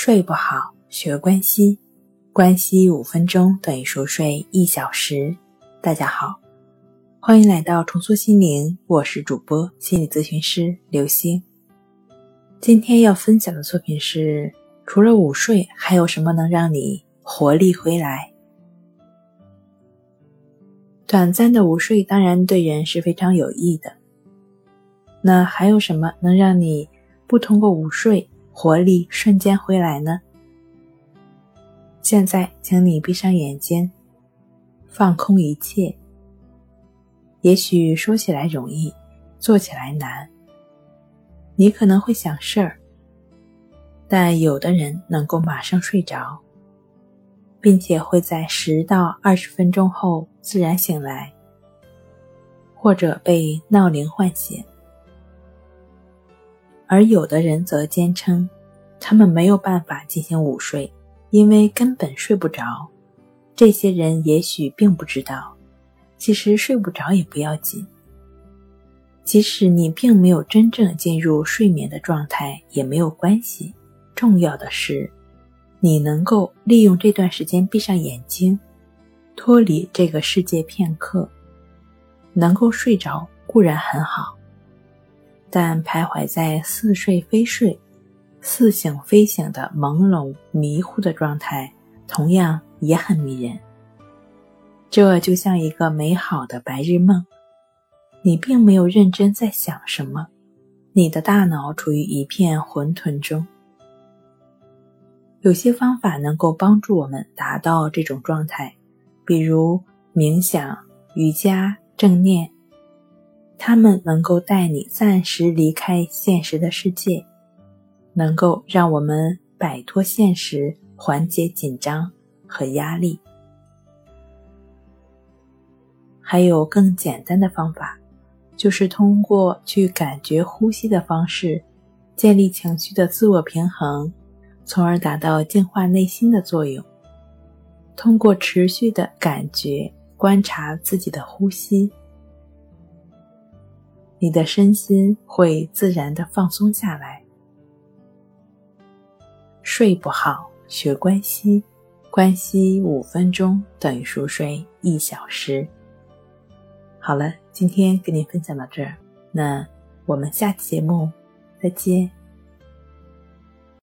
睡不好，学关西，关西五分钟等于熟睡一小时。大家好，欢迎来到重塑心灵，我是主播心理咨询师刘星。今天要分享的作品是：除了午睡，还有什么能让你活力回来？短暂的午睡当然对人是非常有益的。那还有什么能让你不通过午睡？活力瞬间回来呢。现在，请你闭上眼睛，放空一切。也许说起来容易，做起来难。你可能会想事儿，但有的人能够马上睡着，并且会在十到二十分钟后自然醒来，或者被闹铃唤醒。而有的人则坚称，他们没有办法进行午睡，因为根本睡不着。这些人也许并不知道，其实睡不着也不要紧。即使你并没有真正进入睡眠的状态，也没有关系。重要的是，你能够利用这段时间闭上眼睛，脱离这个世界片刻，能够睡着固然很好。但徘徊在似睡非睡、似醒非醒的朦胧迷糊的状态，同样也很迷人。这就像一个美好的白日梦，你并没有认真在想什么，你的大脑处于一片混沌中。有些方法能够帮助我们达到这种状态，比如冥想、瑜伽、正念。他们能够带你暂时离开现实的世界，能够让我们摆脱现实，缓解紧张和压力。还有更简单的方法，就是通过去感觉呼吸的方式，建立情绪的自我平衡，从而达到净化内心的作用。通过持续的感觉观察自己的呼吸。你的身心会自然的放松下来。睡不好，学关西，关西五分钟等于熟睡一小时。好了，今天跟您分享到这儿，那我们下期节目再见。